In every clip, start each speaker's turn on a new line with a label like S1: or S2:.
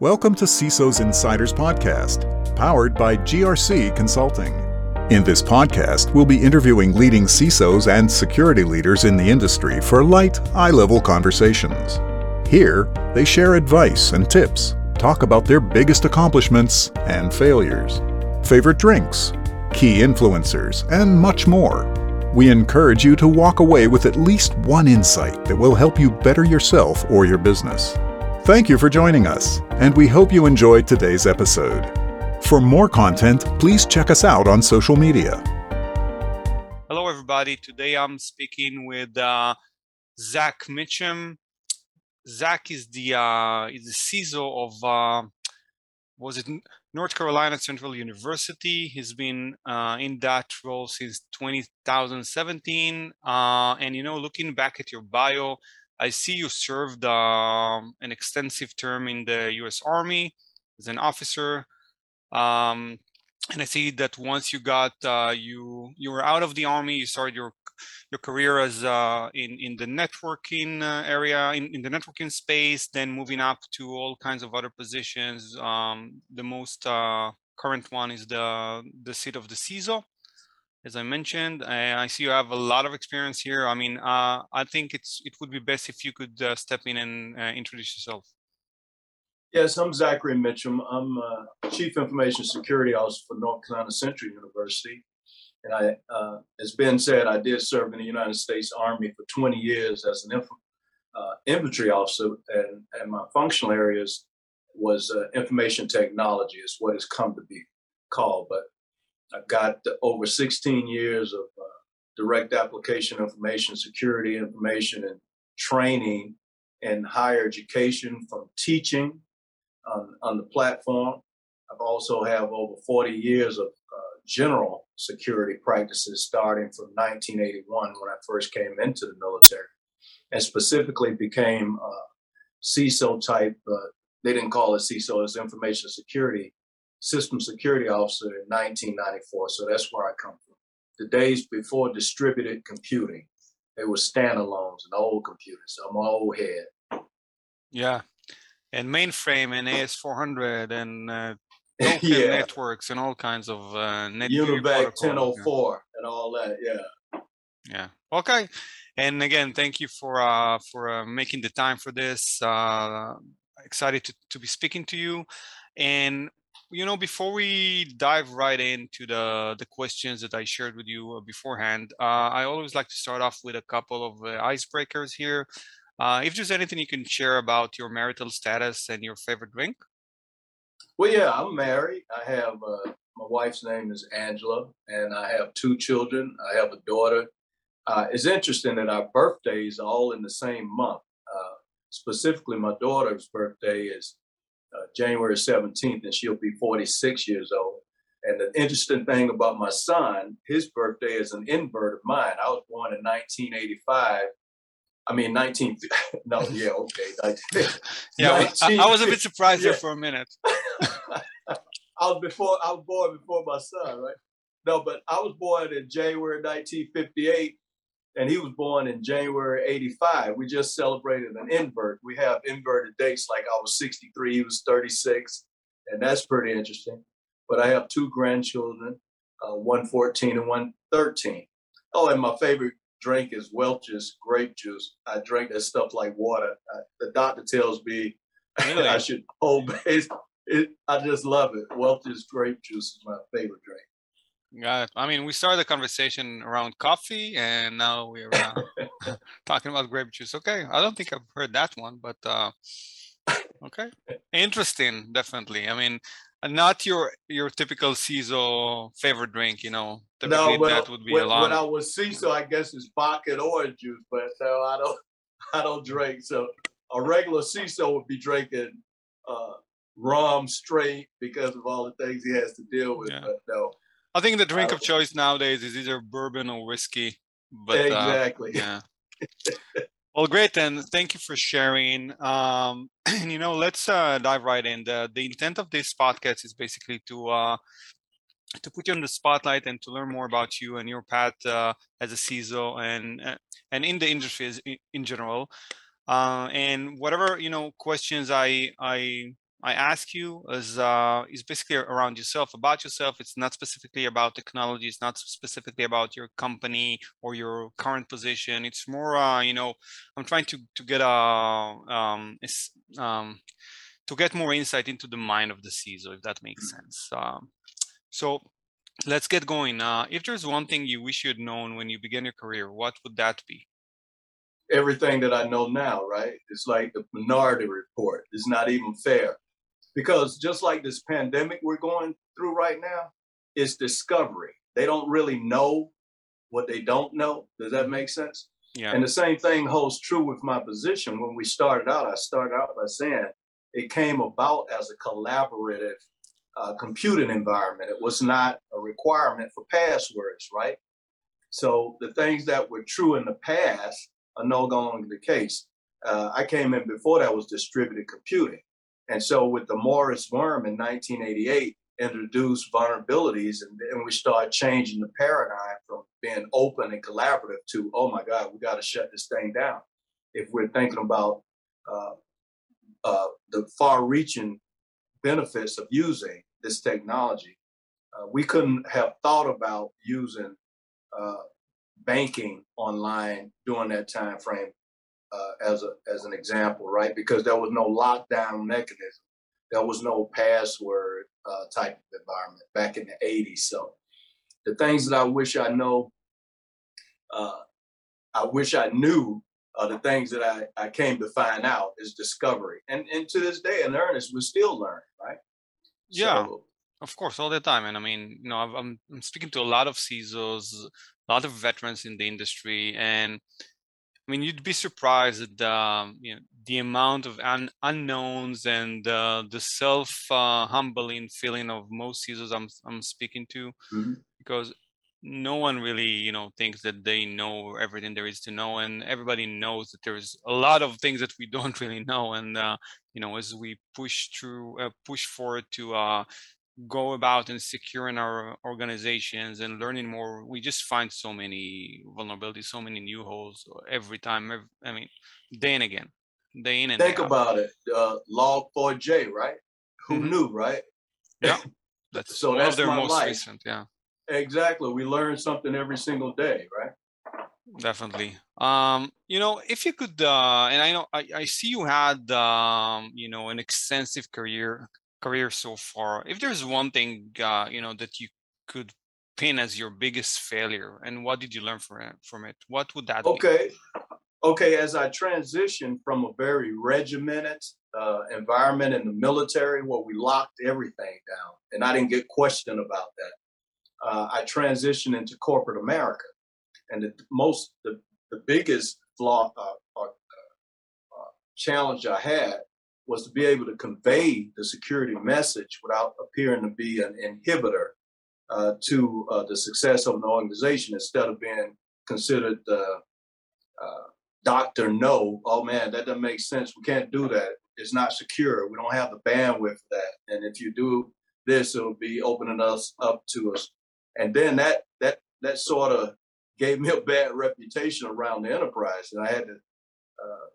S1: Welcome to CISO's Insiders Podcast, powered by GRC Consulting. In this podcast, we'll be interviewing leading CISOs and security leaders in the industry for light, eye level conversations. Here, they share advice and tips, talk about their biggest accomplishments and failures, favorite drinks, key influencers, and much more. We encourage you to walk away with at least one insight that will help you better yourself or your business. Thank you for joining us, and we hope you enjoyed today's episode. For more content, please check us out on social media.
S2: Hello, everybody. Today I'm speaking with uh, Zach Mitchum. Zach is the uh, is the CISO of uh, was it North Carolina Central University. He's been uh, in that role since 2017. Uh, and you know, looking back at your bio, I see you served um, an extensive term in the U.S. Army as an officer, um, and I see that once you got uh, you you were out of the army, you started your your career as uh, in in the networking uh, area in, in the networking space, then moving up to all kinds of other positions. Um, the most uh, current one is the the seat of the CISO as I mentioned. I see you have a lot of experience here. I mean, uh, I think it's it would be best if you could uh, step in and uh, introduce yourself.
S3: Yes, I'm Zachary Mitchum. I'm uh, Chief Information Security Officer for North Carolina Central University. And I, uh, as Ben said, I did serve in the United States Army for 20 years as an uh, infantry officer, and, and my functional areas was information technology, is what it's come to be called. But I've got over 16 years of uh, direct application information, security information, and training and higher education from teaching on, on the platform. I've also have over 40 years of uh, general security practices starting from 1981 when I first came into the military and specifically became uh, CISO type. Uh, they didn't call it CISO, as information security system security officer in 1994. So that's where I come from. The days before distributed computing, they were standalones and old computers. I'm an old head.
S2: Yeah. And mainframe and AS400 and uh, yeah. networks and all kinds of uh,
S3: net UNIVAC 1004 yeah. and all that. Yeah.
S2: Yeah. Okay. And again, thank you for uh, for uh, making the time for this. Uh, excited to, to be speaking to you. And you know, before we dive right into the the questions that I shared with you uh, beforehand, uh, I always like to start off with a couple of uh, icebreakers here. Uh, if there's anything you can share about your marital status and your favorite drink.
S3: Well, yeah, I'm married. I have uh, my wife's name is Angela, and I have two children. I have a daughter. Uh, it's interesting that our birthdays are all in the same month. specifically, my daughter's birthday is uh, January 17th, and she'll be 46 years old. And the interesting thing about my son, his birthday is an invert of mine. I was born in 1985. I mean, 19. No, yeah, okay.
S2: yeah, 19, I, I, was a bit surprised yeah. there for a minute.
S3: I was before. I was born before my son, right? No, but I was born in January 1958, and he was born in January 85. We just celebrated an invert. We have inverted dates like I was 63, he was 36, and that's pretty interesting. But I have two grandchildren, uh, one 14 and one 13. Oh, and my favorite drink is Welch's grape juice. I drink that stuff like water. I, the doctor tells me really? I should obey. It, I just love it. Welch's grape juice is my favorite drink.
S2: Got it. I mean, we started the conversation around coffee, and now we're uh, talking about grape juice. Okay, I don't think I've heard that one, but uh, okay, interesting. Definitely. I mean, uh, not your your typical CISO favorite drink. You know,
S3: no, well, that would be when, a lot. When I was CISO, I guess it's vodka and orange juice, but no, I don't. I don't drink. So a regular CISO would be drinking uh, rum straight because of all the things he has to deal with. Yeah. But no,
S2: I think the drink of choice nowadays is either bourbon or whiskey. But
S3: exactly.
S2: Uh, yeah. well, great. Then thank you for sharing. Um, and you know, let's uh, dive right in. The, the intent of this podcast is basically to uh, to put you on the spotlight and to learn more about you and your path uh, as a CISO and uh, and in the industry in, in general. Uh, and whatever you know questions I I I ask you is uh, is basically around yourself, about yourself. It's not specifically about technology. It's not specifically about your company or your current position. It's more, uh, you know, I'm trying to to get a um, um, to get more insight into the mind of the CISO, if that makes sense. Um, so let's get going. Uh, if there's one thing you wish you had known when you began your career, what would that be?
S3: Everything that I know now, right? It's like the minority report. It's not even fair. Because just like this pandemic we're going through right now, it's discovery. They don't really know what they don't know. Does that make sense?
S2: Yeah.
S3: And the same thing holds true with my position. When we started out, I started out by saying it came about as a collaborative uh, computing environment. It was not a requirement for passwords, right? So the things that were true in the past are no longer the case. Uh, I came in before that was distributed computing. And so with the Morris worm in 1988, introduced vulnerabilities and, we started changing the paradigm from being open and collaborative to, oh my God, we got to shut this thing down. If we're thinking about uh, uh, the far reaching benefits of using this technology, uh, we couldn't have thought about using uh, banking online during that time frame uh, as a as an example, right? Because there was no lockdown mechanism, there was no password uh, type of environment back in the '80s. So the things that I wish I know, uh, I wish I knew. The things that I, I came to find out is discovery, and and to this day, in earnest, we're still learning, right?
S2: Yeah, so, of course, all the time. And I mean, you know, I'm I'm speaking to a lot of CISOs, a lot of veterans in the industry, and I mean, you'd be surprised at the um, you know, the amount of un- unknowns and uh, the self uh, humbling feeling of most users I'm I'm speaking to,
S3: mm-hmm.
S2: because no one really you know thinks that they know everything there is to know, and everybody knows that there's a lot of things that we don't really know, and uh, you know as we push through uh, push forward to uh, go about and securing our organizations and learning more, we just find so many vulnerabilities, so many new holes every time. Every, I mean, day and again, day in and
S3: think about it. Uh, Log4j, right? Who
S2: Mhm.
S3: knew, right?
S2: Yeah, that's
S3: So that's
S2: their
S3: my
S2: most
S3: life.
S2: recent. Yeah,
S3: Exactly. We learn something every single day, right?
S2: definitely. Um, you know, if you could, uh, and I know I, I see you had, um, you know, an extensive career career so far. If there's one thing, uh, you know, that you could pin as your biggest failure, and what did you learn from it? From it, what would that be?
S3: Okay. Okay. As I transitioned from a very regimented uh, environment in the military where we locked everything down, and I didn't get questioned about that, uh, I transitioned into corporate America. And the most, the, the biggest flaw, uh, uh, uh, challenge I had was to be able to convey the security message without appearing to be an inhibitor uh, to uh, the success of an organization instead of being considered the uh, doctor no oh man that doesn't make sense. We can't do that. It's not secure. We don't have the bandwidth for that. And if you do this it'll be opening us up to us. And then that that that sort of gave me a bad reputation around the enterprise. And i had to uh,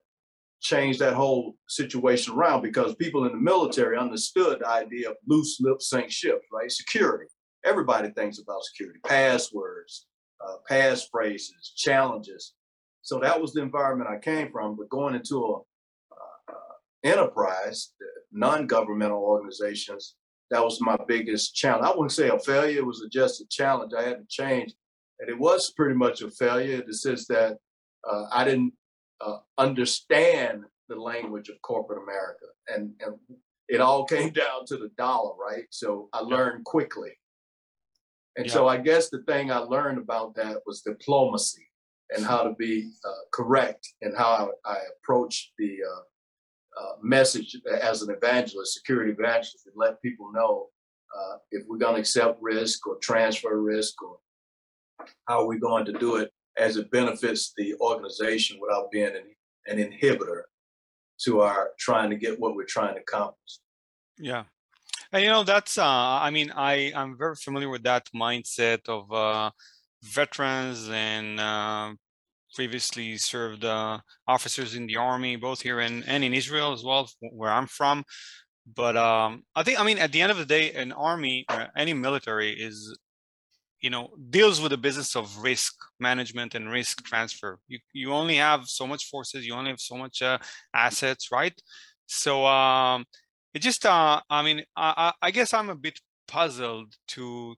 S3: change that whole situation around because people in the military understood the idea of loose lip sink ships, right? Security. Everybody thinks about security, passwords, uh, passphrases, challenges. So that was the environment I came from. But going into a uh, uh enterprise, non-governmental organizations, that was my biggest challenge. I wouldn't say a failure; it was just a challenge I had to change, and it was pretty much a failure in the sense that uh, I didn't uh, understand the language of corporate America. And, and it all came down to the dollar, right? So I learned quickly. And
S2: Yeah.
S3: so I guess the thing I learned about that was diplomacy and how to be uh, correct and how I, I approach the uh, uh, message as an evangelist, security evangelist, and let people know uh, if we're going to accept risk or transfer risk or how are we going to do it as it benefits the organization without being an, an inhibitor to our trying to get what we're trying to accomplish.
S2: Yeah. And you know, that's uh I mean, I I'm very familiar with that mindset of uh veterans and uh previously served uh officers in the army, both here in and in Israel as well, where I'm from. but um, I think I mean at the end of the day, an army, uh, any military is, you know, deals with the business of risk management and risk transfer. You you only have so much forces, you only have so much uh, assets, right? So um, it just uh, I mean I, I guess I'm a bit puzzled to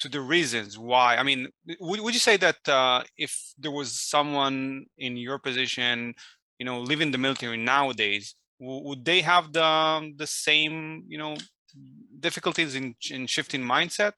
S2: to the reasons why. I mean, would, would you say that uh, if there was someone in your position, you know, leaving the military nowadays, would they have the the same, you know, difficulties in in shifting mindset?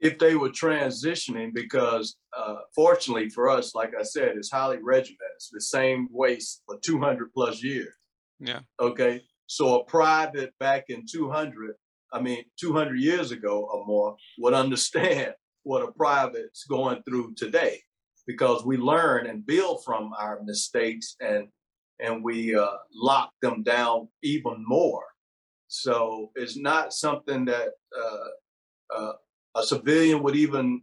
S3: If they were transitioning, because uh, fortunately for us, like I said, it's highly regimented. It's the same waste for 200 plus years.
S2: Yeah.
S3: Okay. So a private back in 200 I mean, 200 years ago or more would understand what a private's going through today because we learn and build from our mistakes and and we uh, lock them down even more. So it's not something that uh, uh, a civilian would even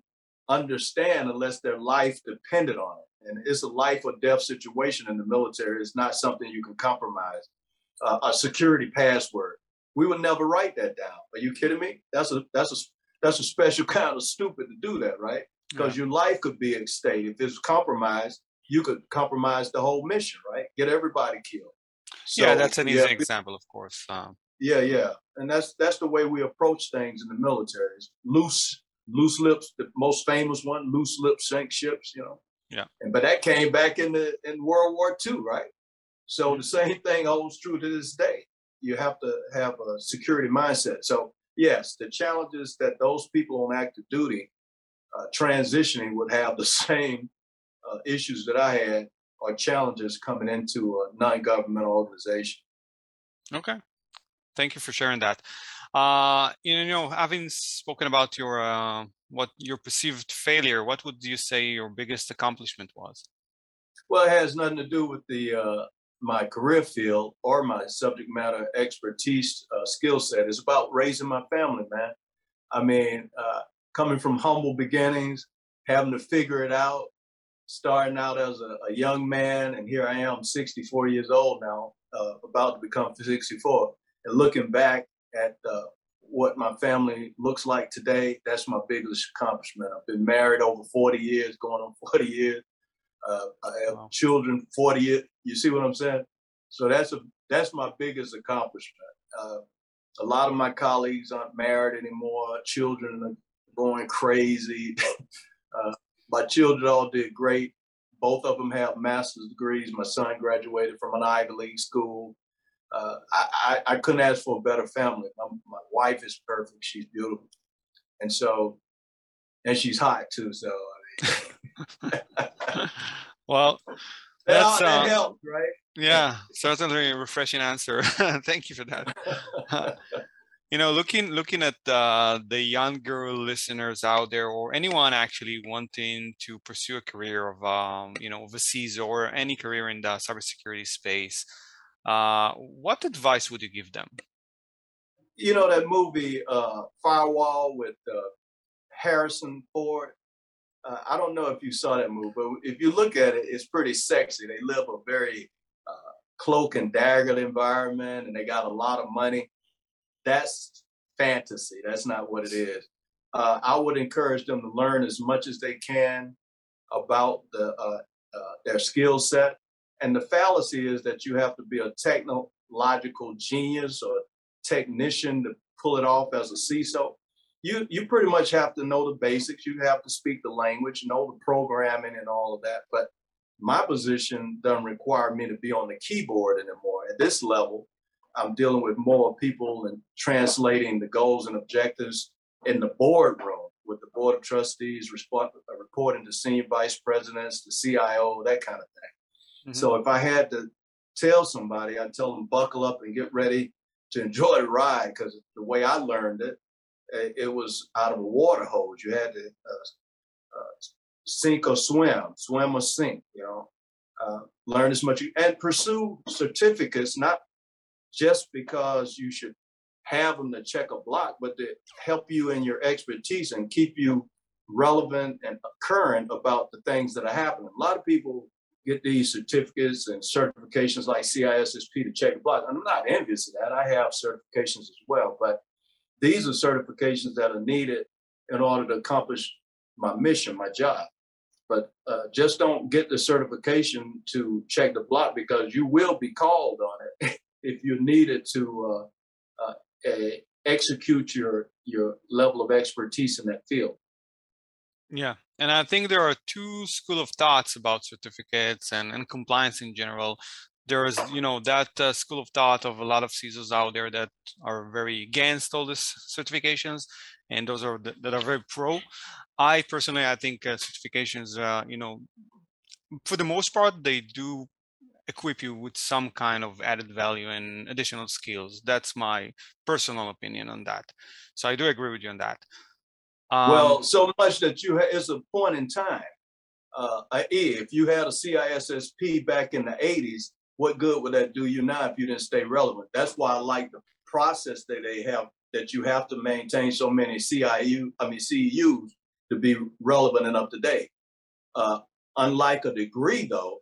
S3: understand unless their life depended on it. And it's a life or death situation in the military. It's not something you can compromise. Uh, a security password we would never write that down. Are you kidding me? That's a that's a that's a special kind of stupid to do that, right? Because yeah. your life could be at stake. If it's compromised, you could compromise the whole mission, right? Get everybody killed.
S2: So, yeah, that's an easy yeah, example, of course. Um,
S3: yeah, yeah, and that's that's the way we approach things in the military. It's loose, loose lips. The most famous one, loose lips sink ships. You know.
S2: Yeah.
S3: And but that came back in the in World War II, right? So the same thing holds true to this day you have to have a security mindset. So yes, the challenges that those people on active duty uh, transitioning would have the same uh, issues that I had or challenges coming into a non-governmental organization.
S2: Okay, thank you for sharing that. Uh, you know, having spoken about your uh, what your perceived failure, what would you say your biggest accomplishment was?
S3: Well, it has nothing to do with the uh, my career field or my subject matter expertise uh, skill set. It's about raising my family, man. I mean, uh, coming from humble beginnings, having to figure it out, starting out as a, a, young man, and here I am, 64 years old now, uh, about to become 64, and looking back at uh, what my family looks like today, that's my biggest accomplishment. I've been married over 40 years, going on 40 years. Uh, I have wow. children 40 years. You see what I'm saying? So that's a that's my biggest accomplishment. Uh, a lot of my colleagues aren't married anymore. Children are going crazy. uh, my children all did great. Both of them have master's degrees. My son graduated from an Ivy League school. Uh, I, I, I, couldn't ask for a better family. My, my, wife is perfect. She's beautiful. And so, and she's hot too. So, I
S2: mean. well, that's,
S3: that, uh, right?
S2: Yeah, certainly a refreshing answer. Thank you for that. you know, looking looking at uh, the younger listeners out there, or anyone actually wanting to pursue a career of, um, you know, overseas or any career in the cybersecurity space, uh, what advice would you give them?
S3: You know that movie uh, Firewall with uh, Harrison Ford uh, I don't know if you saw that movie, but if you look at it, it's pretty sexy. They live a very uh, cloak and dagger environment, and they got a lot of money. That's fantasy. That's not what it is. Uh, I would encourage them to learn as much as they can about the uh, uh, their skill set. And the fallacy is that you have to be a technological genius or technician to pull it off as a CISO you you pretty much have to know the basics. You have to speak the language, know the programming and all of that. But my position doesn't require me to be on the keyboard anymore. At this level, I'm dealing with more people and translating the goals and objectives in the boardroom with the board of trustees, uh, reporting to senior vice presidents, the CIO, that kind of thing. Mm-hmm. So if I had to tell somebody, I'd tell them buckle up and get ready to enjoy the ride because the way I learned it it was out of a water hose. You had to uh, uh, sink or swim, swim or sink. You know, uh, learn as much and pursue certificates, not just because you should have them to check a block, but to help you in your expertise and keep you relevant and current about the things that are happening. A lot of people get these certificates and certifications like CISSP to check the block. I'm not envious of that. I have certifications as well, but these are certifications that are needed in order to accomplish my mission, my job. But uh, just don't get the certification to check the block because you will be called on it if you need it to uh, uh, execute your your level of expertise in that field.
S2: Yeah, and I think there are two school of thoughts about certificates and, and compliance in general. There is, you know, that uh, school of thought of a lot of CISOs out there that are very against all these certifications, and those are that are very pro. I personally, I think uh, certifications, uh, you know, for the most part, they do equip you with some kind of added value and additional skills. That's my personal opinion on that. So I do agree with you on that.
S3: Um, well, so much that you ha- it's a point in time. Uh, if you had a CISSP back in the 80s, what good would that do you now if you didn't stay relevant? That's why I like the process that they have that you have to maintain so many CIU, I mean CEUs to be relevant and up to date. Uh, unlike a degree, though,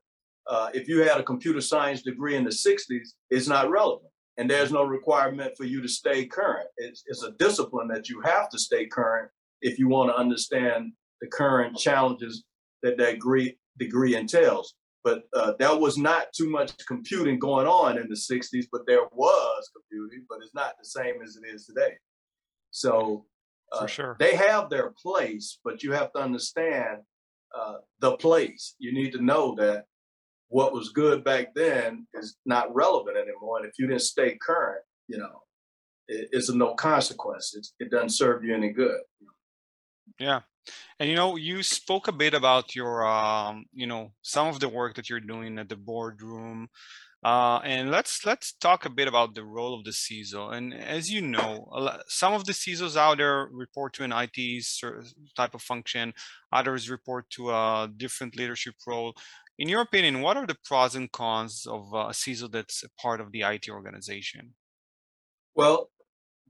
S3: uh, if you had a computer science degree in the 60s, it's not relevant. And there's no requirement for you to stay current. It's, it's a discipline that you have to stay current if you want to understand the current challenges that that degree, degree entails. But uh, there was not too much computing going on in the 60s, but there was computing, but it's not the same as it is today. So
S2: uh, sure.
S3: they have their place, but you have to understand uh, the place. You need to know that what was good back then is not relevant anymore. And if you didn't stay current, you know, it, it's of no consequence. It's, it doesn't serve you any good.
S2: Yeah. And you know, you spoke a bit about your, um, you know, some of the work that you're doing at the boardroom, uh, and let's let's talk a bit about the role of the CISO. And as you know, some of the CISOs out there report to an IT type of function, others report to a different leadership role. In your opinion, what are the pros and cons of a CISO that's a part of the IT organization?
S3: Well,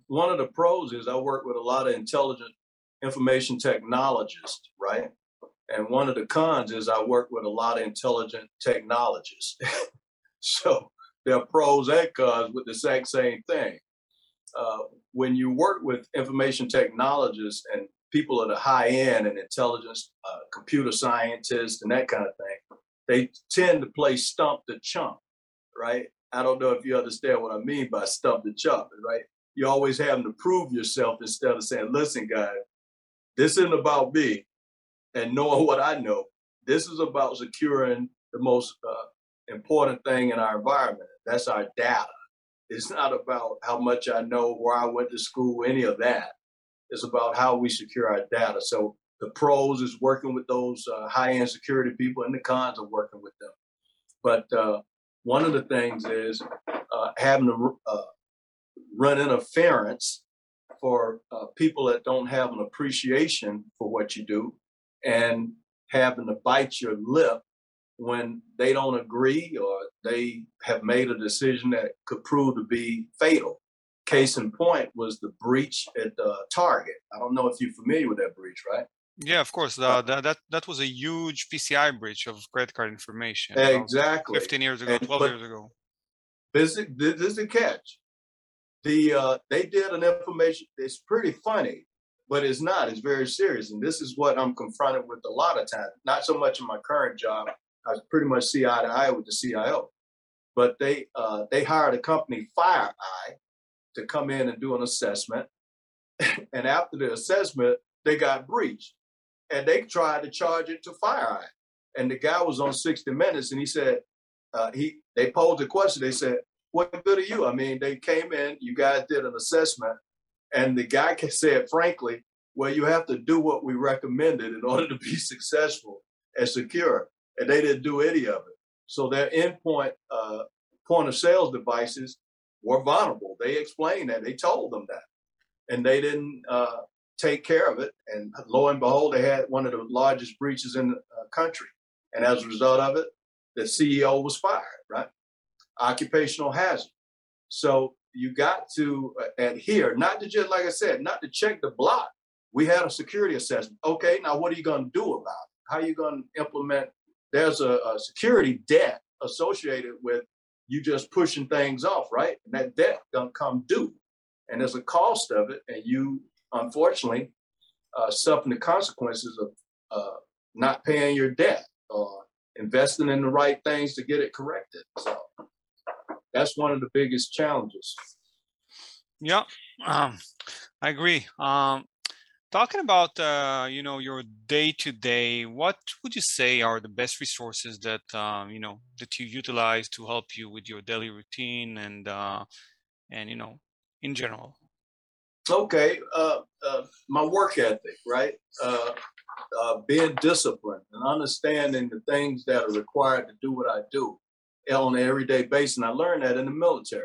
S3: one of the pros is I work with a lot of intelligent information technologist, right? And one of the cons is I work with a lot of intelligent technologists. So there are pros and cons with the exact same thing. Uh, when you work with information technologists and people at the high end and intelligence, uh, computer scientists, and that kind of thing, they tend to play stump the chump, right? I don't know if you understand what I mean by stump the chump, right? You're always having to prove yourself instead of saying, listen, guys, this isn't about me and knowing what I know. This is about securing the most uh, important thing in our environment. That's our data. It's not about how much I know, where I went to school, any of that. It's about how we secure our data. So the pros is working with those uh, high-end security people, and the cons are working with them. But uh, one of the things is uh, having to uh, run interference for uh, people that don't have an appreciation for what you do, and having to bite your lip when they don't agree or they have made a decision that could prove to be fatal. Case in point was the breach at uh, Target. I don't know if you're familiar with that breach, right?
S2: Yeah, of course. Uh, that, that that was a huge PCI breach of credit card information.
S3: Exactly.
S2: 15 years ago, 12 years ago.
S3: This is, this is the catch. The uh, they did an information. It's pretty funny, but it's not. It's very serious, and this is what I'm confronted with a lot of times. Not so much in my current job, I pretty much see eye to eye with the CIO. But they uh, they hired a company, FireEye, to come in and do an assessment. and after the assessment, they got breached, and they tried to charge it to FireEye. And the guy was on 60 Minutes, and he said, uh, he they posed a question. They said, "What good are you?" I mean, they came in, you guys did an assessment, and the guy said, frankly, "Well, you have to do what we recommended in order to be successful and secure." and they didn't do any of it. So their endpoint uh, point of sales devices were vulnerable. They explained that. They told them that, and they didn't uh, take care of it. And lo and behold, they had one of the largest breaches in the uh, country. And as a result of it, the CEO was fired. Right? Occupational hazard. So you got to uh, adhere, not to just like I said, not to check the block. We had a security assessment. Okay, now what are you going to do about it? How are you going to implement there's a, a security debt associated with you just pushing things off, right? And that debt gonna come due, and there's a cost of it, and you unfortunately uh, suffering the consequences of uh, not paying your debt or investing in the right things to get it corrected. So that's one of the biggest challenges.
S2: Yeah, um, I agree. Um, talking about uh, you know your day to day, what would you say are the best resources that um, you know that you utilize to help you with your daily routine and uh, and you know in general?
S3: Okay, uh, uh, my work ethic, right? Uh, uh, being disciplined and understanding the things that are required to do what I do on an everyday basis. And I learned that in the military.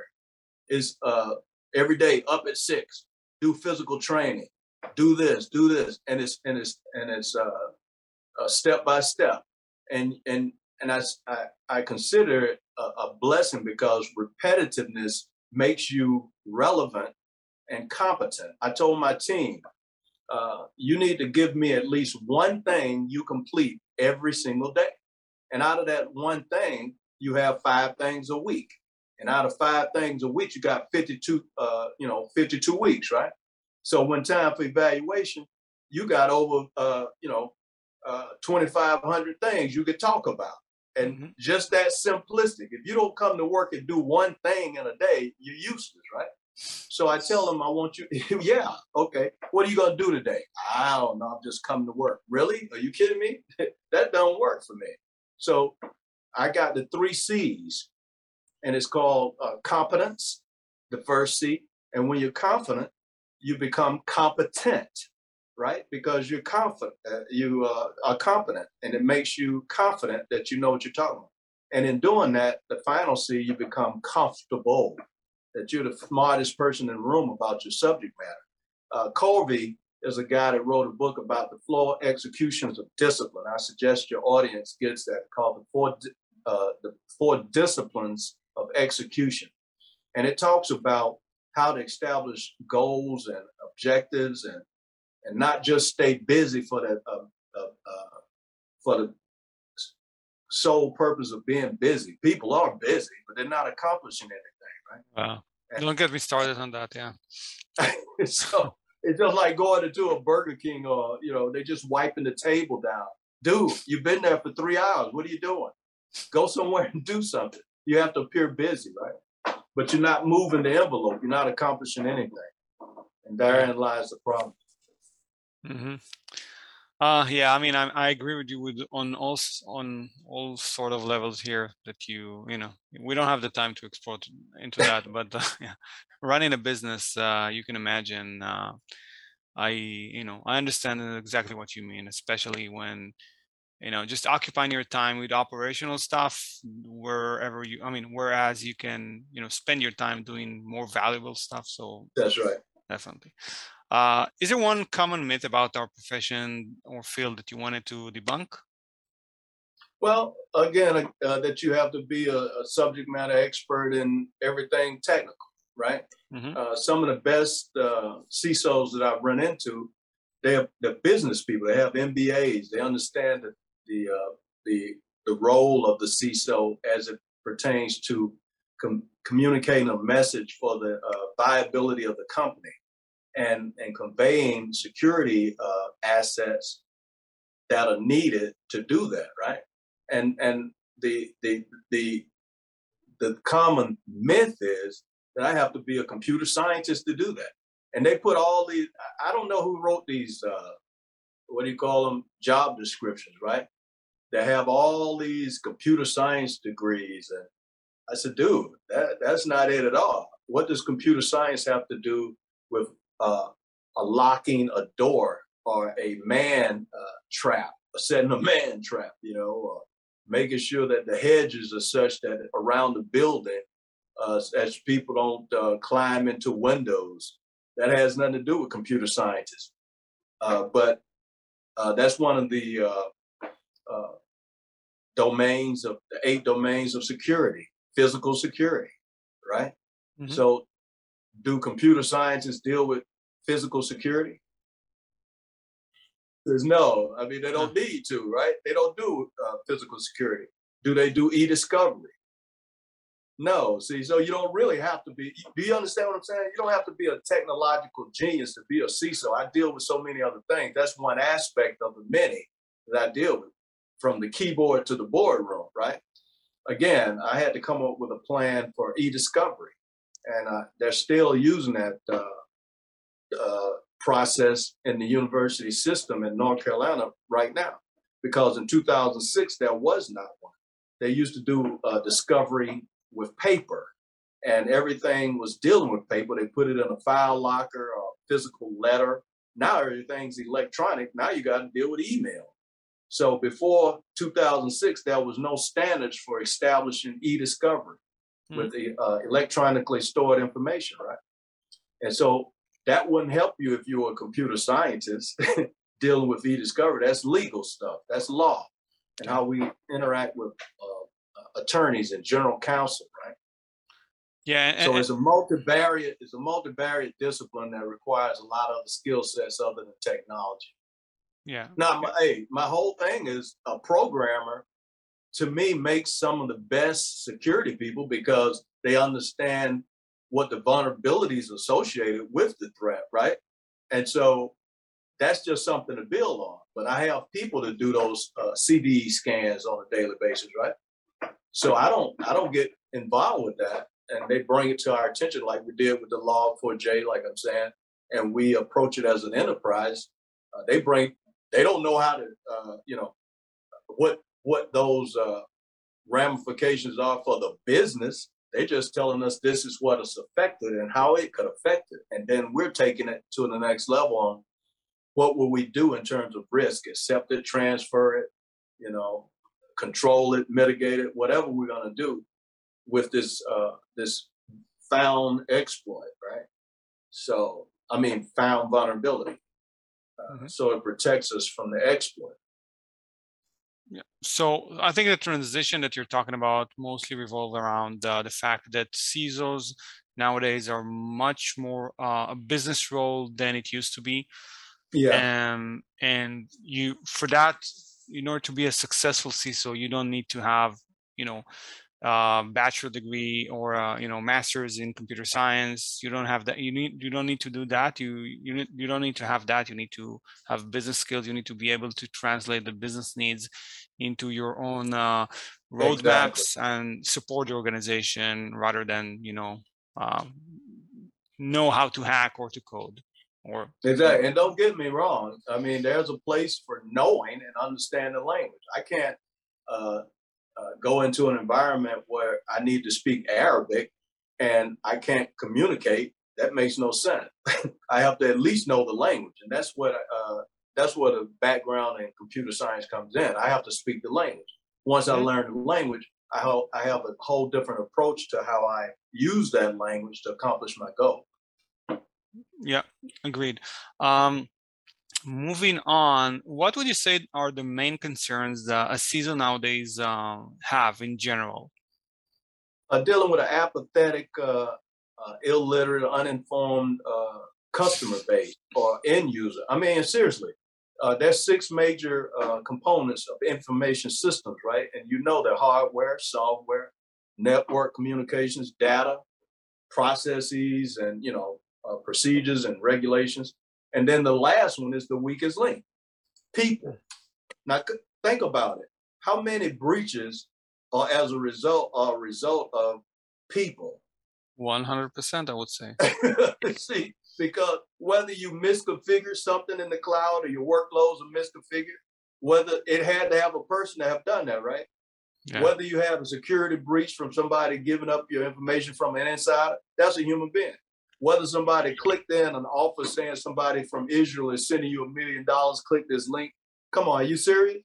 S3: Is uh, every day up at six, do physical training, do this, do this, and it's and it's and it's uh, step by step, and and and I I, I consider it a, a blessing because repetitiveness makes you relevant and competent. I told my team, uh, you need to give me at least one thing you complete every single day. And out of that one thing, you have five things a week. And out of five things a week, you got 52, uh, you know, 52 weeks, right? So when time for evaluation, you got over, uh, you know, uh, 2,500 things you could talk about. And mm-hmm. just that simplistic. If you don't come to work and do one thing in a day, you're useless, right? So I tell them, I want you, yeah, okay. What are you going to do today? I don't know. I'm just coming to work. Really? Are you kidding me? that don't work for me. So I got the three C's, and it's called uh, competence, the first C. And when you're confident, you become competent, right? Because you're confident, uh, you uh, are competent, and it makes you confident that you know what you're talking about. And in doing that, the final C, you become comfortable that you're the smartest person in the room about your subject matter. Uh, Covey is a guy that wrote a book about the four executions of discipline. I suggest your audience gets that called the four, uh, the four disciplines of execution. And it talks about how to establish goals and objectives and, and not just stay busy for the, uh, uh, uh for the sole purpose of being busy. People are busy, but they're not accomplishing anything right?
S2: Wow. Don't get me started on that. Yeah.
S3: so it's just like going into a Burger King or, you know, they just wiping the table down. Dude, you've been there for three hours. What are you doing? Go somewhere and do something. You have to appear busy, right? But you're not moving the envelope. You're not accomplishing anything. And therein lies the problem.
S2: Mm-hmm. Uh, yeah, I mean, I, I agree with you with on all on all sort of levels here that you you know we don't have the time to explore into that, but uh, yeah, running a business, uh, you can imagine. Uh, I you know I understand exactly what you mean, especially when you know just occupying your time with operational stuff wherever you. I mean, whereas you can you know spend your time doing more valuable stuff. So
S3: that's right,
S2: definitely. Uh, is there one common myth about our profession or field that you wanted to debunk?
S3: Well, again, uh, uh, that you have to be a, a, subject matter expert in everything technical, right? Mm-hmm. Uh, some of the best uh, CISOs that I've run into, they have the business people. They have MBAs. They understand the the uh, the, the role of the CISO as it pertains to com- communicating a message for the viability of the company and, and conveying security uh, assets that are needed to do that, right? And and the the the the common myth is that I have to be a computer scientist to do that. And they put all these I don't know who wrote these uh, what do you call them job descriptions, right? They have all these computer science degrees and I said, dude, that, that's not it at all. What does computer science have to do with uh, a locking a door or a man uh, trap, setting a man trap, you know, making sure that the hedges are such that around the building, uh, as people don't uh, climb into windows. That has nothing to do with computer scientists. Uh, but uh, that's one of the domains of the eight domains of security, physical security, right? Mm-hmm. So do computer scientists deal with physical security? There's no. I mean, they don't need to, right? They don't do uh, physical security. Do they do e-discovery? No. See, so you don't really have to be. Do you understand what I'm saying? You don't have to be a technological genius to be a CISO. I deal with so many other things. That's one aspect of the many that I deal with, from the keyboard to the boardroom, right? Again, I had to come up with a plan for e-discovery, and uh, they're still using that uh, uh, process in the university system in North Carolina right now, because in 2006 there was not one. They used to do uh, discovery with paper, and everything was dealing with paper. They put it in a file locker or physical letter. Now everything's electronic. Now you got to deal with email. So before 2006, there was no standards for establishing e-discovery mm-hmm. with the uh, electronically stored information, right? And so that wouldn't help you if you were a computer scientist dealing with e-discovery. That's legal stuff. That's law, and how we interact with uh, attorneys and general counsel, right?
S2: Yeah.
S3: And, so it's a multivariate, it's a multivariate discipline that requires a lot of the skill sets other than technology.
S2: Yeah.
S3: Now, my, hey, my whole thing is a programmer. To me, makes some of the best security people because they understand what the vulnerabilities associated with the threat, right? And so that's just something to build on. But I have people to do those uh, CVE scans on a daily basis, right? So I don't I don't get involved with that, and they bring it to our attention like we did with the Log4j, like I'm saying, and we approach it as an enterprise. Uh, they bring they don't know how to, uh, you know, what what those uh, ramifications are for the business. They're just telling us this is what is affected and how it could affect it, and then we're taking it to the next level on what will we do in terms of risk, accept it, transfer it, you know, control it, mitigate it, whatever we're going to do with this uh, this found exploit, right? So, I mean, found vulnerability. Mm-hmm. so it protects us from the exploit.
S2: Yeah. So I think the transition that you're talking about mostly revolve around uh, the fact that CISOs nowadays are much more uh, a business role than it used to be.
S3: Yeah.
S2: Um, and you for that, in order to be a successful CISO, you don't need to have you know uh, bachelor degree or uh, you know masters in computer science you don't have that you need you don't need to do that you you need, you don't need to have that you need to have business skills you need to be able to translate the business needs into your own uh, roadmaps exactly. and support the organization rather than you know um, know how to hack or to code or
S3: exactly and don't get me wrong i mean there's a place for knowing and understanding language i can't uh, uh, go into an environment where I need to speak Arabic and I can't communicate, that makes no sense. I have to at least know the language, and that's what uh, that's what a background in computer science comes in. I have to speak the language. Once I mm-hmm. learn the language, I have, I have a whole different approach to how I use that language to accomplish my goal.
S2: Yeah, agreed. Um, moving on, what would you say are the main concerns that a CISO nowadays um, have in general?
S3: Uh, dealing with an apathetic, uh, uh, illiterate, uninformed uh, customer base or end user. I mean, seriously, uh, there's six major components of information systems, right? And you know they're hardware, software, network communications, data, processes, and you know procedures and regulations. And then the last one is the weakest link people. Now, think about it. How many breaches are as a result are a result of people?
S2: 100%, I would say.
S3: See, because whether you misconfigure something in the cloud or your workloads are misconfigured, whether it had to have a person to have done that, right? Yeah. Whether you have a security breach from somebody giving up your information from an insider, that's a human being whether somebody clicked in an offer saying somebody from Israel is sending you a million dollars, click this link. Come on, are you serious?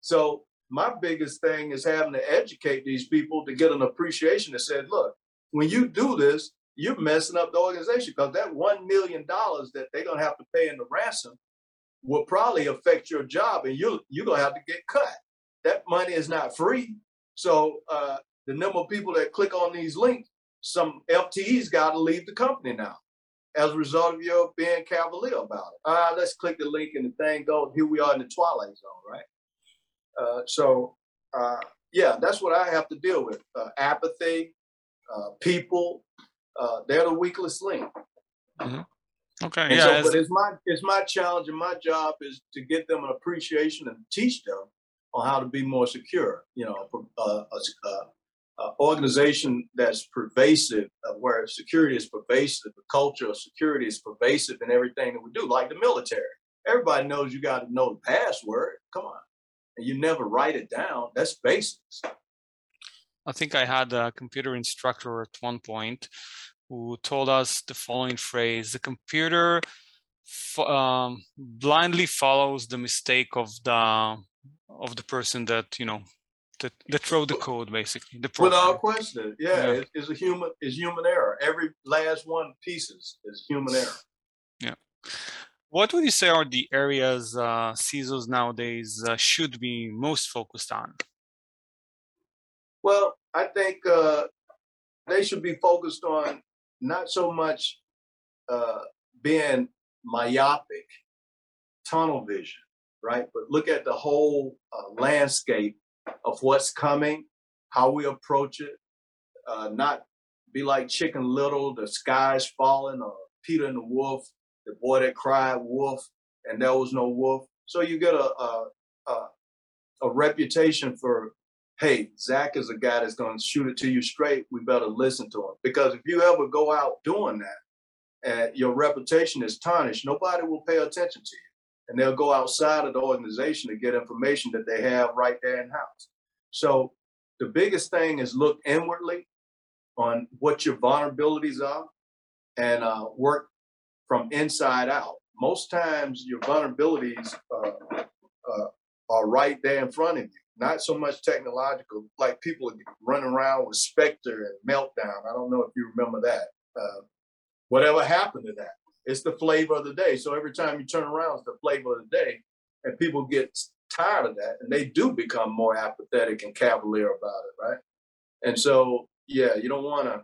S3: So my biggest thing is having to educate these people to get an appreciation that said, look, when you do this, you're messing up the organization because that one million dollars that they're gonna have to pay in the ransom will probably affect your job and you you're gonna have to get cut. That money is not free. So uh, the number of people that click on these links some FTEs got to leave the company now. as a result of your being cavalier about it. Uh, let's click the link and the thing go. Here we are in the twilight zone, right? Uh, so, uh, yeah, that's what I have to deal with. Uh, apathy, uh, people, uh, they're the weakest link.
S2: Mm-hmm. Okay,
S3: and
S2: yeah.
S3: So, but it's my it's my challenge and my job is to get them an appreciation and teach them on how to be more secure. You know, uh, a, a, a organization that's pervasive, uh, where security is pervasive, the culture of security is pervasive in everything that we do, like the military. Everybody knows you got to know the password. Come on, and you never write it down. That's basics.
S2: I think I had a computer instructor at one point who told us the following phrase the computer um, blindly follows the mistake of the of the person that you know that, that wrote the code basically the
S3: without question yeah, yeah. it's a human is human error every last one pieces is human error
S2: yeah what would you say are the areas uh, CISOs nowadays uh, should be most focused on?
S3: Well, I think uh, they should be focused on not so much uh, being myopic, tunnel vision, right? But look at the whole uh, landscape of what's coming, how we approach it, uh, not be like Chicken Little, the sky's falling, or Peter and the Wolf, the boy that cried wolf, and there was no wolf. So you get a a, a, a reputation for hey, Zach is a guy that's going to shoot it to you straight. We better listen to him. Because if you ever go out doing that and your reputation is tarnished, nobody will pay attention to you. And they'll go outside of the organization to get information that they have right there in house. So the biggest thing is look inwardly on what your vulnerabilities are and uh, work from inside out. Most times your vulnerabilities uh, uh, are right there in front of you not so much technological, like people running around with Spectre and Meltdown. I don't know if you remember that. Uh, whatever happened to that? It's the flavor of the day. So every time you turn around, it's the flavor of the day. And people get tired of that and they do become more apathetic and cavalier about it, right? And so, yeah, you don't want to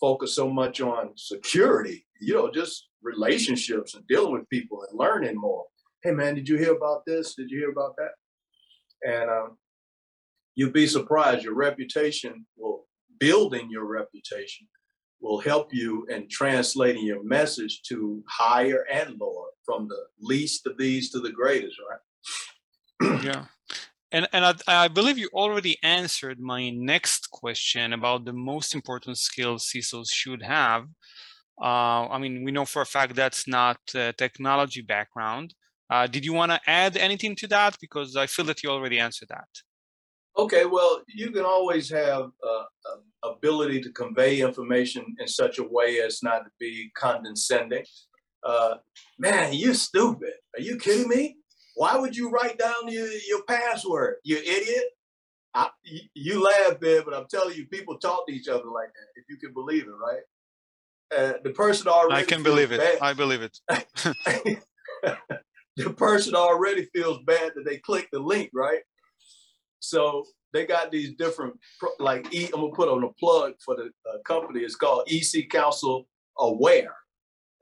S3: focus so much on security, you know, just relationships and dealing with people and learning more. Hey, man, did you hear about this? Did you hear about that? And um, you'd be surprised your reputation will building your reputation will help you in translating your message to higher and lower from the least of these to the greatest
S2: right yeah and and I, I, believe you already answered my next question about the most important skills CISOs should have. Uh, I mean, we know for a fact that's not a technology background. Uh, did you want to add anything to that? Because I feel that you already answered that.
S3: Okay, well, you can always have uh, ability to convey information in such a way as not to be condescending. Uh, man, you're stupid. Are you kidding me? Why would you write down your, your password? You idiot. I, you laugh, man, but I'm telling you, people talk to each other like that, if you can believe it, right? Uh, the person already.
S2: I can believe it. I believe it.
S3: the person already feels bad that they clicked the link, right? So they got these different, like i am gonna put on a plug for the uh, company. It's called EC Council Aware,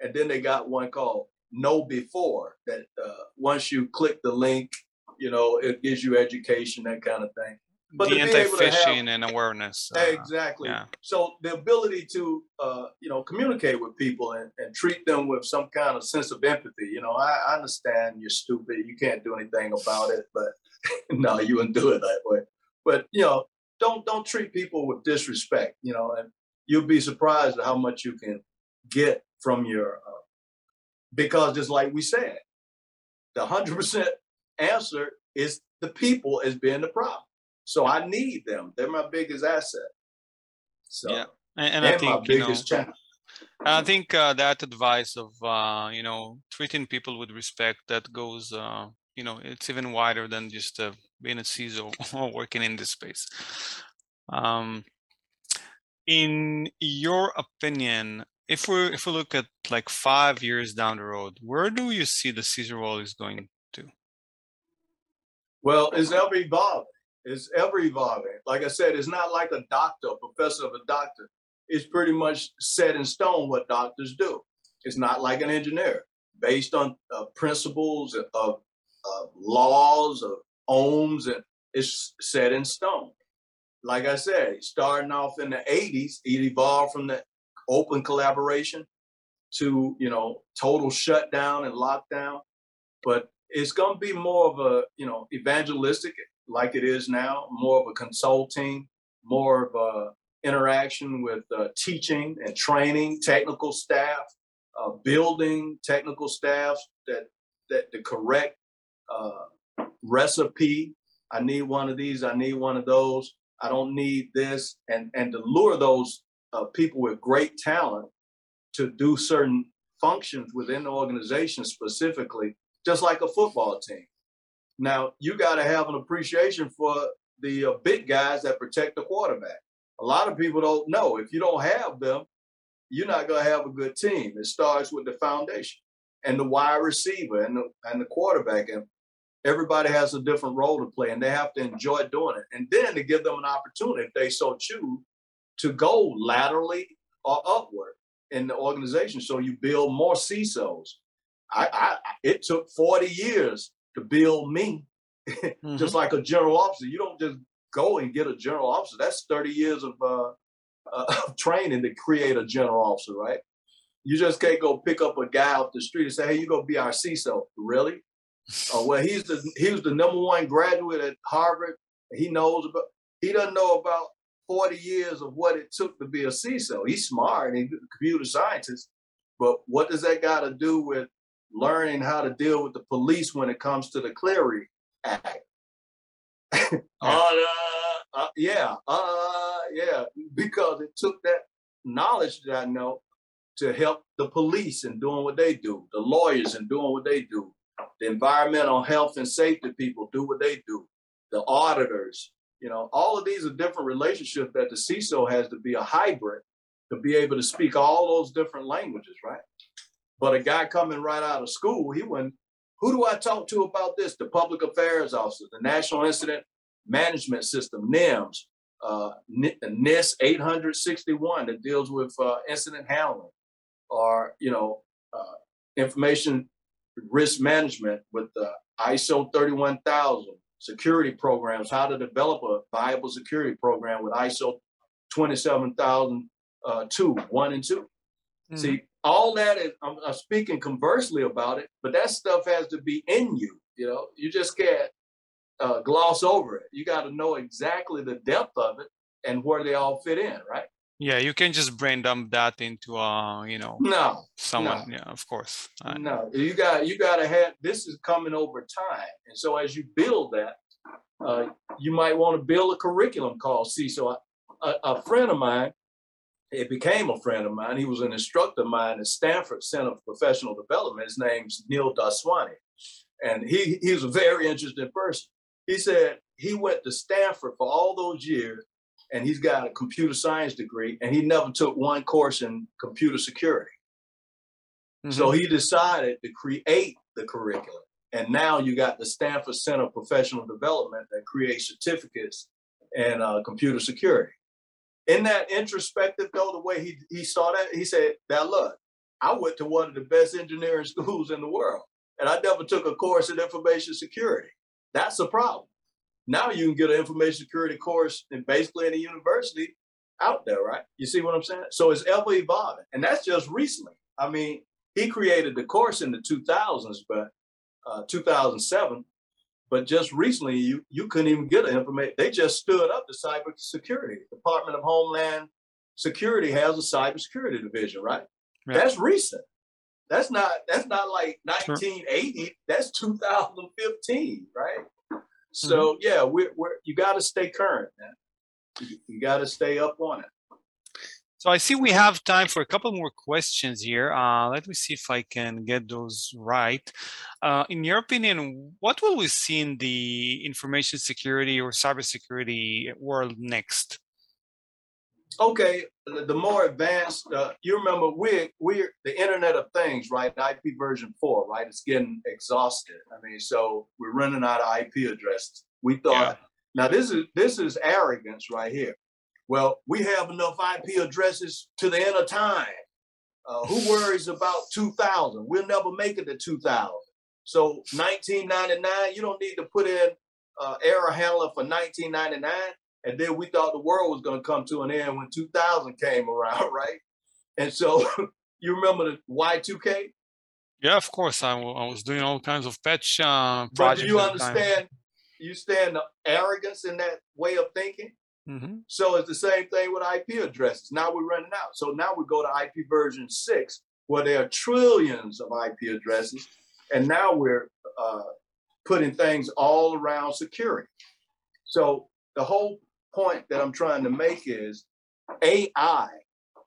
S3: and then they got one called KnowBe4. That uh, once you click the link, you know it gives you education, that kind of thing.
S2: But the anti-phishing and awareness.
S3: Uh, exactly. Yeah. So the ability to, uh, you know, communicate with people and, and, treat them with some kind of sense of empathy. You know, I, I understand you're stupid. You can't do anything about it, but no, you wouldn't do it that way. But you know, don't don't treat people with disrespect. You know, and you'll be surprised at how much you can get from your. Uh, because just like we said, the hundred percent answer is the people as being the problem. So I need them. They're my biggest asset. So
S2: yeah, and, and I think you know, challenge. I think uh, that advice of uh, you know treating people with respect that goes uh, you know it's even wider than just uh, being a CISO or working in this space. Um, in your opinion, if we if we look at like five years down the road, where do you see the CISO role is going to?
S3: Well, it's ever evolving. It's ever evolving. Like I said, it's not like a doctor, a professor of a doctor. It's pretty much set in stone what doctors do. It's not like an engineer based on uh, principles of, of laws of ohms and it's set in stone. Like I said, starting off in the 80s, it evolved from the open collaboration to, you know, total shutdown and lockdown. But it's going to be more of a, you know, evangelistic like it is now, more of a consulting, more of a interaction with uh, teaching and training, technical staff, uh, building technical staff that that the correct uh, recipe. I need one of these. I need one of those. I don't need this, and and to lure those uh, people with great talent to do certain functions within the organization specifically, just like a football team. Now you got to have an appreciation for the uh, big guys that protect the quarterback. A lot of people don't know if you don't have them, you're not going to have a good team. It starts with the foundation and the wide receiver and the, and the quarterback. And everybody has a different role to play and they have to enjoy doing it. And then to give them an opportunity, if they so choose, to go laterally or upward in the organization. So you build more CISOs. I, I it took 40 years to build me, mm-hmm. just like a general officer. You don't just go and get a general officer. That's 30 years of, uh, uh, of training to create a general officer, right? You just can't go pick up a guy off the street and say, "Hey, you gonna be our CISO?" Really? Oh well, he's the he was the number one graduate at Harvard. He knows about. He doesn't know about 40 years of what it took to be a CISO. He's smart he's a computer scientist, but what does that got to do with learning how to deal with the police when it comes to the Clery Act? yeah. Uh, uh, yeah, uh, yeah, because it took that knowledge that I know to help the police in doing what they do, the lawyers in doing what they do, the environmental health and safety people do what they do, the auditors, you know, all of these are different relationships that the CISO has to be a hybrid to be able to speak all those different languages, right? But a guy coming right out of school, he went, who do I talk to about this? The public affairs officer, the National Incident Management System, NIMS, uh, NIST 861 that deals with uh, incident handling, or you know, uh, information risk management with the ISO 31000 security programs, how to develop a viable security program with ISO 27002, uh, 1 and 2. Mm-hmm. See, all that is, I'm, I'm, speaking conversely about it, but that stuff has to be in you. You know, you just can't uh, gloss over it. You got to know exactly the depth of it and where they all fit in, right?
S2: Yeah, you can just brain dump that into uh, you know,
S3: no,
S2: someone.
S3: No.
S2: Yeah, of course.
S3: no, you got you got to have. This is coming over time, and so as you build that, uh, you might want to build a curriculum called CISO. A, a friend of mine, it became a friend of mine. He was an instructor of mine at Stanford Center for Professional Development. His name's Neil Daswani, and he he was a very interesting person. He said he went to Stanford for all those years and he's got a computer science degree, and he never took one course in computer security. Mm-hmm. So he decided to create the curriculum. And now you got the Stanford Center of Professional Development that creates certificates in uh, computer security. In that introspective, though, the way he, he saw that, he said, Now, look, I went to one of the best engineering schools in the world, and I never took a course in information security. That's a problem. Now you can get an information security course in basically any university out there, right? You see what I'm saying? So it's ever evolving. And that's just recently. I mean, he created the course in the 2000s, but uh, 2007. But just recently, you you couldn't even get an information. They just stood up the cybersecurity. Department of Homeland Security has a cybersecurity division, right? That's recent. That's not that's not like 1980. Sure. That's 2015, right? So mm-hmm. yeah, we're, we're you got to stay current, man. You, you got to stay up on it.
S2: So I see we have time for a couple more questions here. Uh, let me see if I can get those right. Uh, in your opinion, what will we see in the information security or cybersecurity world next?
S3: Okay, the more advanced, uh, you remember we're, we're the Internet of Things, right? IP version four, right? It's getting exhausted. I mean, so we're running out of IP addresses. We thought, yeah. now this is this is arrogance right here. Well, we have enough IP addresses to the end of time. Uh, who worries about 2000? We'll never make it to 2000. So 1999, you don't need to put in uh, error handler for 1999. And then we thought the world was going to come to an end when 2000 came around, right? And so you remember the Y2K?
S2: Yeah, of course. I, w- I was doing all kinds of patch uh,
S3: But
S2: projects.
S3: do you
S2: at time.
S3: understand? You stand the arrogance in that way of thinking.
S2: Mhm.
S3: So it's the same thing with IP addresses. Now we're running out. So now we go to IP version six, where there are trillions of IP addresses, and now we're uh, putting things all around security. So the whole point that I'm trying to make is AI,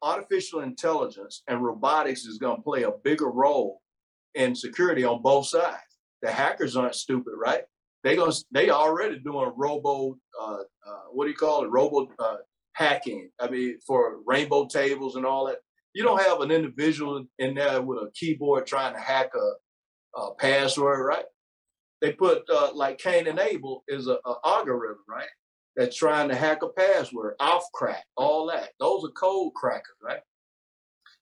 S3: artificial intelligence, and robotics is going to play a bigger role in security on both sides. The hackers aren't stupid, right? They going they already doing robo uh, uh, what do you call it? Robo uh, hacking. I mean, for rainbow tables and all that. You don't have an individual in there with a keyboard trying to hack a, a password, right? They put uh, like Cain and Abel is a, a algorithm, right? That's trying to hack a password, off crack, all that. Those are code crackers, right?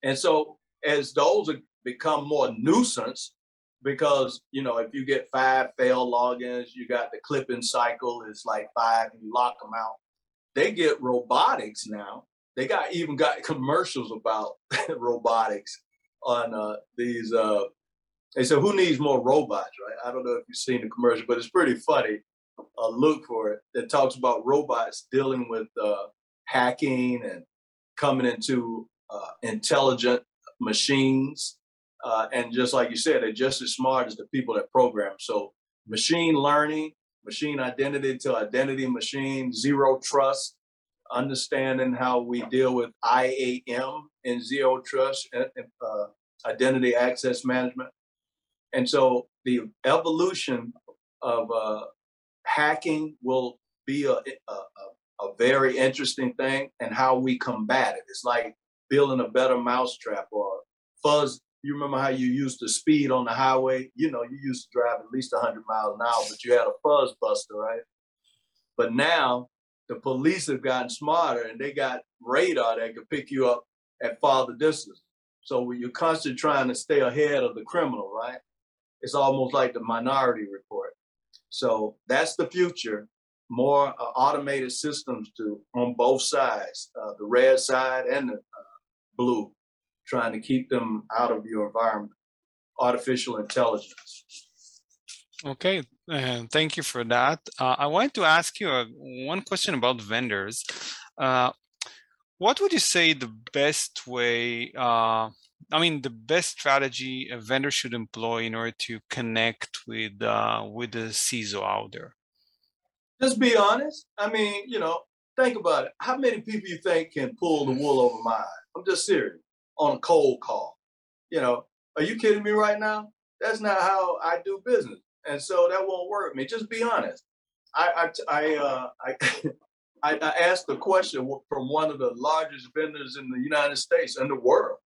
S3: And so as those become more nuisance, because you know if you get five failed logins, you got the clipping cycle is like five, and you lock them out. They get robotics now. They got even got commercials about robotics on uh, these. Uh, they said, "Who needs more robots?" Right? I don't know if you've seen the commercial, but it's pretty funny. Uh, look for it. That talks about robots dealing with uh, hacking and coming into uh, intelligent machines. Uh, and just like you said, they're just as smart as the people that program. So machine learning, machine identity to identity machine, zero trust, understanding how we deal with IAM and zero trust, uh, uh, identity access management. And so the evolution of uh, hacking will be a, a, a, very interesting thing and how we combat it. It's like building a better mousetrap or fuzz. You remember how you used to speed on the highway? You know, you used to drive at least 100 miles an hour, but you had a fuzz buster, right? But now the police have gotten smarter and they got radar that can pick you up at farther distance. So you're constantly trying to stay ahead of the criminal, right? It's almost like the minority report. So that's the future. More uh, automated systems to on both sides, uh, the red side and the uh, blue, trying to keep them out of your environment. Artificial intelligence.
S2: Okay, uh, thank you for that. Uh, I wanted to ask you uh, one question about vendors. Uh, what would you say the best way, I mean, the best strategy a vendor should employ in order to connect with uh, with the CISO out there?
S3: Just be honest. I mean, you know, think about it. How many people you think can pull the wool over my eyes? I'm just serious. On a cold call. You know, are you kidding me right now? That's not how I do business. And so that won't work me. Just be honest. I I I uh, I, I, asked a question from one of the largest vendors in the United States and the world.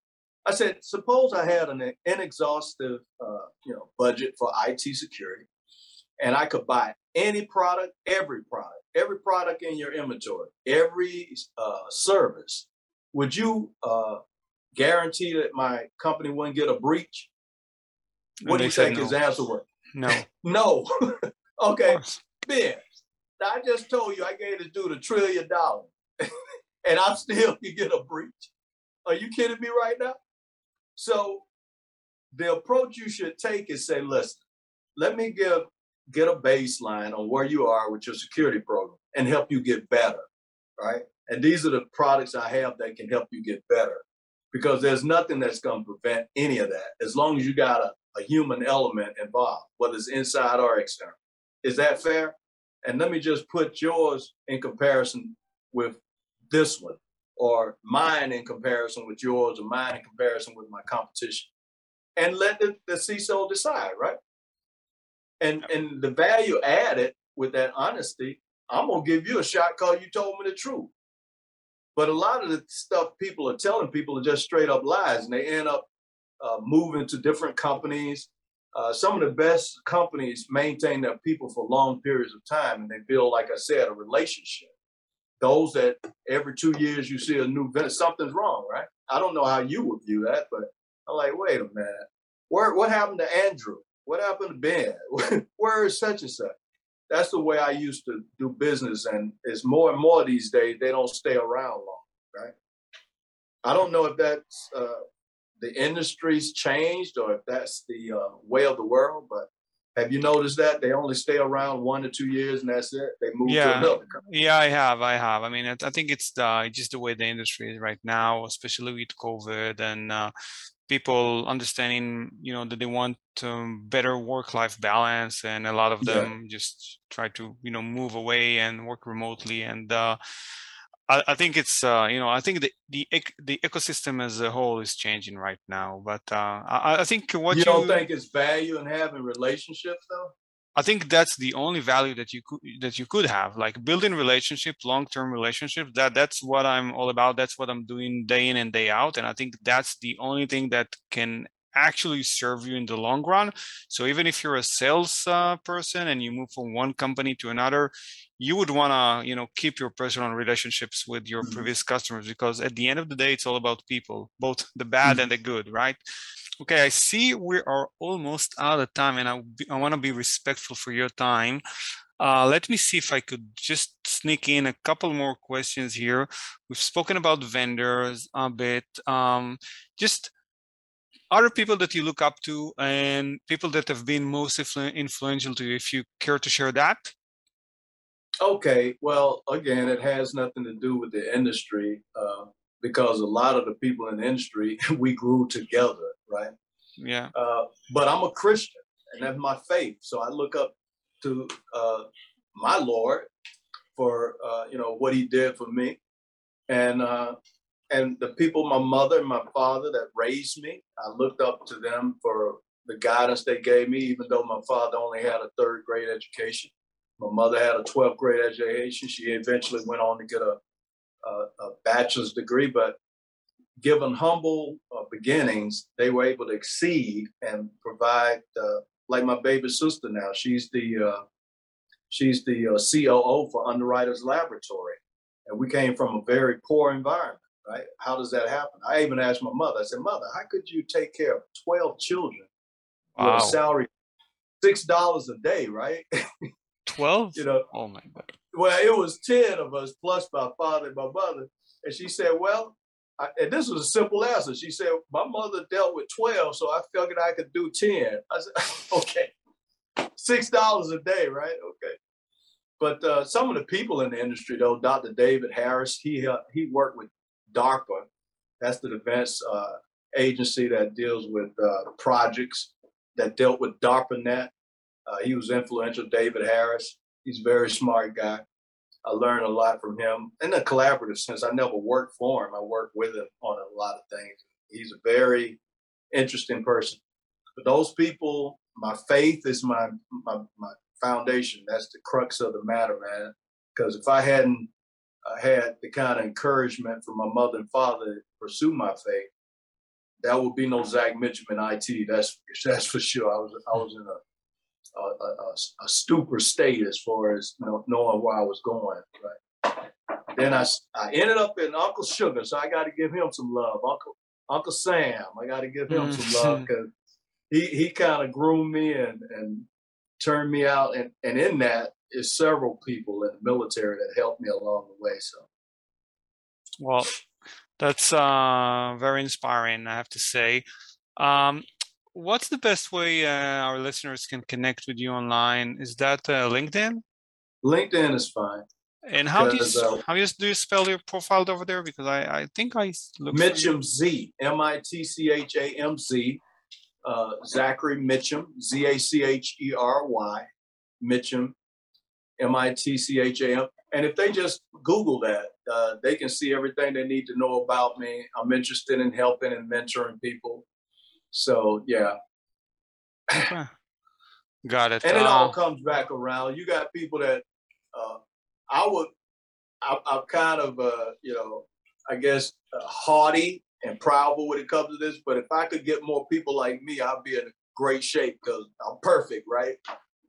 S3: I said, suppose I had an inexhaustive, uh, you know, budget for IT security, and I could buy any product, every product, every product in your inventory, every uh, service. Would you uh, guarantee that my company wouldn't get a breach? What do
S2: they
S3: you think
S2: no.
S3: his answer was?
S2: No.
S3: No. Okay. Ben. I just told you I gave this dude a trillion dollars, and I still can get a breach. Are you kidding me right now? So, the approach you should take is say, listen, let me give get a baseline on where you are with your security program and help you get better, right? And these are the products I have that can help you get better, because there's nothing that's going to prevent any of that as long as you got a, a human element involved, whether it's inside or external. Is that fair? And let me just put yours in comparison with this one, or mine in comparison with yours, or mine in comparison with my competition. And let the, the CISO decide, right? And and the value added with that honesty, I'm gonna give you a shot because you told me the truth. But a lot of the stuff people are telling people are just straight up lies, and they end up uh, moving to different companies. Uh, some of the best companies maintain their people for long periods of time, and they build, like I said, a relationship. Those that every two years you see a new vendor, something's wrong, right? I don't know how you would view that, but I'm like, wait a minute, where what happened to Andrew? What happened to Ben? Where is such and such? That's the way I used to do business, and it's more and more these days. They don't stay around long, right? I don't know if that's uh, the industry's changed or if that's the uh, way of the world, but have you noticed that they only stay around one to two years and that's it? They move
S2: Yeah.
S3: to another company.
S2: Yeah, I have. I have. I mean, I I think it's the just the way the industry is right now, especially with COVID and uh, people understanding, you know, that they want um, better work-life balance, and a lot of
S3: Yeah.
S2: them just try to, you know, move away and work remotely. And uh, I, I think it's, uh, you know, I think the the the ecosystem as a whole is changing right now. But uh, I, I think what
S3: you don't think is value in having relationships though?
S2: I think that's the only value that you could that you could have, like building relationships, long-term relationships. That that's what I'm all about. That's what I'm doing day in and day out. And I think that's the only thing that can actually serve you in the long run. So even if you're a sales uh, person and you move from one company to another, you would want to you know keep your personal relationships with your
S3: Mhm.
S2: previous customers because at the end of the day, it's all about people, both the bad
S3: Mhm.
S2: and the good, right? Okay, I see we are almost out of time, and I, I want to be respectful for your time. Uh, let me see if I could just sneak in a couple more questions here. We've spoken about vendors a bit. Um, just other people that you look up to and people that have been most influ- influential to you, if you care to share that.
S3: Okay, well, again, it has nothing to do with the industry uh, because a lot of the people in the industry we grew together, right?
S2: Yeah.
S3: Uh, but I'm a Christian, and that's my faith. So I look up to uh, my Lord for uh, you know what He did for me, and uh, and the people, my mother and my father that raised me. I looked up to them for the guidance they gave me, even though my father only had a third grade education. My mother had a 12th grade education. She eventually went on to get a, a, a bachelor's degree, but given humble uh, beginnings, they were able to exceed and provide. Uh, like my baby sister now, she's the uh, she's the uh, COO for Underwriters Laboratory, and we came from a very poor environment. Right? How does that happen? I even asked my mother. I said, "Mother, how could you take care of 12 children with
S2: Wow.
S3: a salary six dollars a day? Right?
S2: 12?
S3: you know,
S2: Oh my God.
S3: well, it was 10 of us plus my father and my mother. And she said, Well, I, and this was a simple answer. She said, My mother dealt with 12, so I figured I could do 10. I said, Okay. $6 a day, right? Okay. But uh, some of the people in the industry, though, Dr. David Harris, he uh, he worked with DARPA. That's the defense uh, agency that deals with uh, projects that dealt with DARPANet. Uh, he was influential, David Harris. He's a very smart guy. I learned a lot from him in a collaborative sense. I never worked for him. I worked with him on a lot of things. He's a very interesting person. But those people, my faith is my my, my foundation. That's the crux of the matter, man. Because if I hadn't uh, had the kind of encouragement from my mother and father to pursue my faith, that would be no Zach Mitcham in IT. That's that's for sure. I was I was in a a, a, a- a stupor state as far as you know, knowing where I was going. Right. Then I I ended up in Uncle Sugar, so I got to give him some love. Uncle Uncle Sam, I got to give him some love because he he kind of groomed me and and turned me out, and and in that is several people in the military that helped me along the way. So
S2: Well, that's uh, very inspiring, I have to say. Um, what's the best way uh, our listeners can connect with you online? Is that uh, LinkedIn?
S3: LinkedIn is fine.
S2: And how do you
S3: uh,
S2: how you, do you spell your profile over there? Because I, I think I looked.
S3: Mitcham Z, M I T C H A M Z, uh, Zachery Mitcham, Z A C H E R Y, Mitcham, M I T C H A M. And if they just Google that, uh, they can see everything they need to know about me. I'm interested in helping and mentoring people. So, yeah.
S2: Okay. Got it.
S3: And it all
S2: Uh,
S3: comes back around. You got people that uh, I would, I, I'm kind of, uh, you know, I guess uh, haughty and proudful when it comes to this. But if I could get more people like me, I'd be in great shape because I'm perfect, right?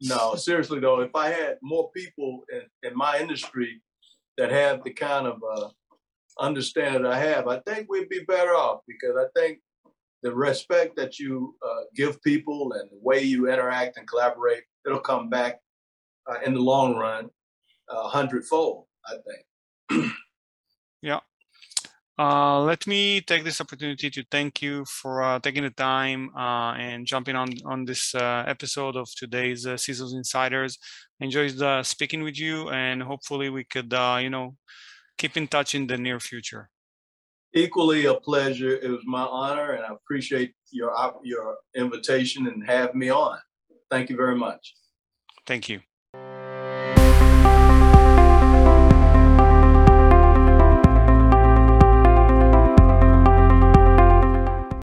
S3: No, seriously though, if I had more people in, in my industry that have the kind of uh, understanding I have, I think we'd be better off because I think the respect that you uh, give people and the way you interact and collaborate, it'll come back uh, in the long run a hundredfold. I think.
S2: Uh, let me take this opportunity to thank you for uh, taking the time uh, and jumping on on this uh, episode of today's uh, CISO's Insiders. Enjoyed uh, speaking with you, and hopefully we could, uh, you know, keep in touch in the near future.
S3: Equally a pleasure. It was my honor, and I appreciate your your invitation and have me on. Thank you very much.
S2: Thank you.